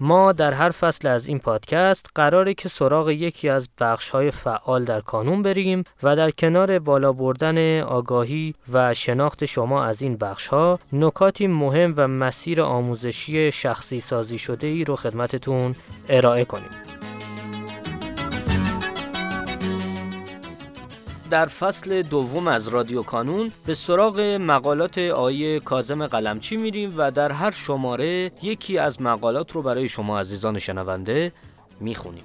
ما در هر فصل از این پادکست قراره که سراغ یکی از های فعال در کانون بریم و در کنار بالا بردن آگاهی و شناخت شما از این ها نکاتی مهم و مسیر آموزشی شخصی سازی شده ای رو خدمتتون ارائه کنیم. در فصل دوم از رادیو کانون به سراغ مقالات آیه کازم قلمچی میریم و در هر شماره یکی از مقالات رو برای شما عزیزان شنونده می‌خونیم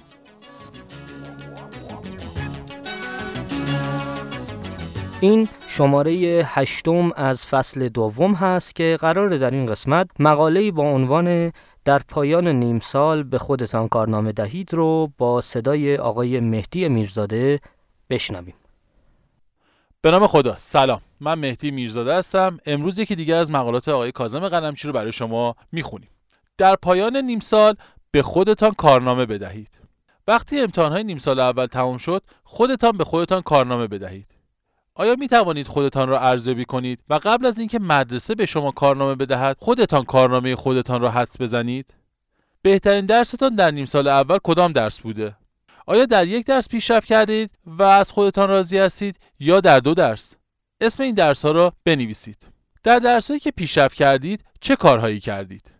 این شماره هشتم از فصل دوم هست که قرار در این قسمت مقاله‌ای با عنوان در پایان نیم سال به خودتان کارنامه دهید رو با صدای آقای مهدی میرزاده بشنویم. به نام خدا. سلام. من مهدی میرزاده هستم. امروز یکی دیگر از مقالات آقای کاظم قلمچی رو برای شما می‌خونیم. در پایان نیم سال به خودتان کارنامه بدهید. وقتی امتحانهای نیم سال اول تمام شد خودتان به خودتان کارنامه بدهید. آیا می توانید خودتان را ارزیابی کنید و قبل از اینکه مدرسه به شما کارنامه بدهد خودتان کارنامه خودتان را حدس بزنید؟ بهترین درستان در نیم سال اول کدام درس بوده؟ آیا در یک درس پیشرفت کردید و از خودتان راضی هستید یا در دو درس؟ اسم این درس ها را بنویسید. در درسهایی که پیشرفت کردید چه کارهایی کردید؟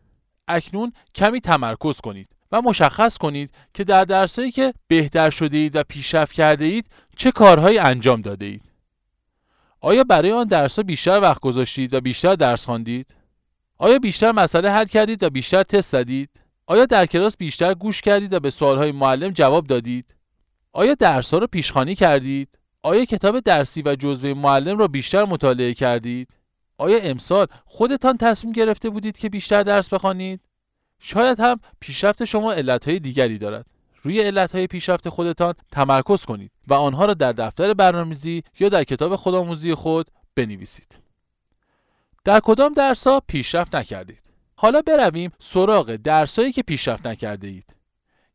اکنون کمی تمرکز کنید و مشخص کنید که در درسهایی که بهتر شده اید و پیشرفت کرده اید چه کارهایی انجام داده اید آیا برای آن درس ها بیشتر وقت گذاشتید و بیشتر درس خواندید؟ آیا بیشتر مسئله حل کردید و بیشتر تست زدید؟ آیا در کلاس بیشتر گوش کردید و به سوالهای معلم جواب دادید؟ آیا درسها رو پیشخانی کردید؟ آیا کتاب درسی و جزوه معلم را بیشتر مطالعه کردید؟ آیا امسال خودتان تصمیم گرفته بودید که بیشتر درس بخوانید؟ شاید هم پیشرفت شما علتهای دیگری دارد. روی علتهای پیشرفت خودتان تمرکز کنید و آنها را در دفتر برنامه‌ریزی یا در کتاب خودآموزی خود بنویسید. در کدام درسها پیشرفت نکردید؟ حالا برویم سراغ درسایی که پیشرفت نکرده اید.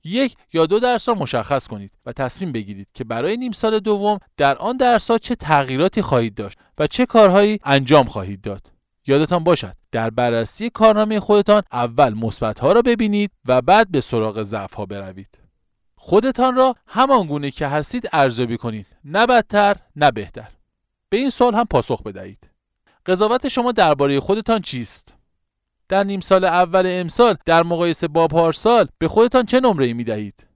یک یا دو درس را مشخص کنید و تصمیم بگیرید که برای نیم سال دوم در آن درسها چه تغییراتی خواهید داشت و چه کارهایی انجام خواهید داد. یادتان باشد در بررسی کارنامه خودتان اول مثبتها را ببینید و بعد به سراغ ضعف ها بروید. خودتان را همان گونه که هستید ارزیابی کنید نه بدتر نه بهتر. به این سال هم پاسخ بدهید. قضاوت شما درباره خودتان چیست؟ در نیم سال اول امسال در مقایسه با پارسال به خودتان چه نمره می دهید؟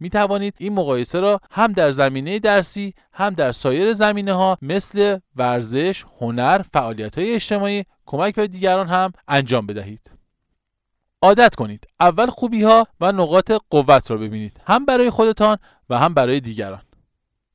می توانید این مقایسه را هم در زمینه درسی هم در سایر زمینه ها مثل ورزش، هنر، فعالیت های اجتماعی، کمک به دیگران هم انجام بدهید. عادت کنید اول خوبی ها و نقاط قوت را ببینید هم برای خودتان و هم برای دیگران.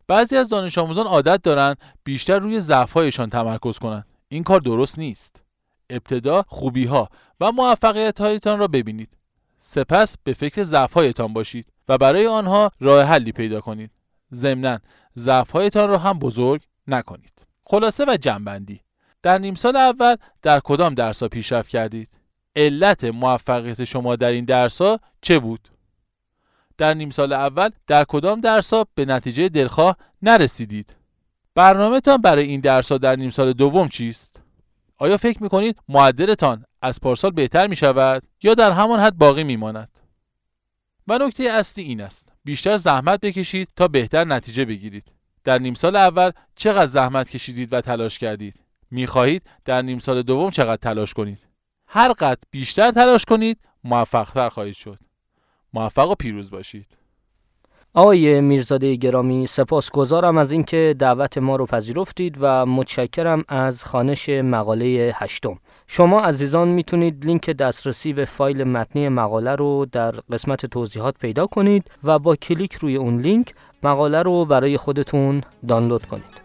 بعضی از دانش آموزان عادت دارند بیشتر روی ضعف تمرکز کنند. این کار درست نیست. ابتدا خوبی ها و موفقیت هایتان را ببینید. سپس به فکر ضعف هایتان باشید و برای آنها راه حلی پیدا کنید. ضمنا ضعف هایتان را هم بزرگ نکنید. خلاصه و جنبندی. در نیم سال اول در کدام درس ها پیشرفت کردید؟ علت موفقیت شما در این درس ها چه بود؟ در نیم سال اول در کدام درس ها به نتیجه دلخواه نرسیدید؟ برنامهتان برای این درس ها در نیم سال دوم چیست؟ آیا فکر می‌کنید معدلتان از پارسال بهتر می شود یا در همان حد باقی می ماند؟ و نکته اصلی این است. بیشتر زحمت بکشید تا بهتر نتیجه بگیرید. در نیم سال اول چقدر زحمت کشیدید و تلاش کردید؟ می خواهید در نیم سال دوم چقدر تلاش کنید؟ هر بیشتر تلاش کنید موفقتر خواهید شد. موفق و پیروز باشید. آقای میرزاده گرامی سپاسگزارم از اینکه دعوت ما رو پذیرفتید و متشکرم از خانش مقاله هشتم. شما عزیزان می‌تونید لینک دسترسی به فایل متنی مقاله رو در قسمت توضیحات پیدا کنید و با کلیک روی اون لینک مقاله رو برای خودتون دانلود کنید.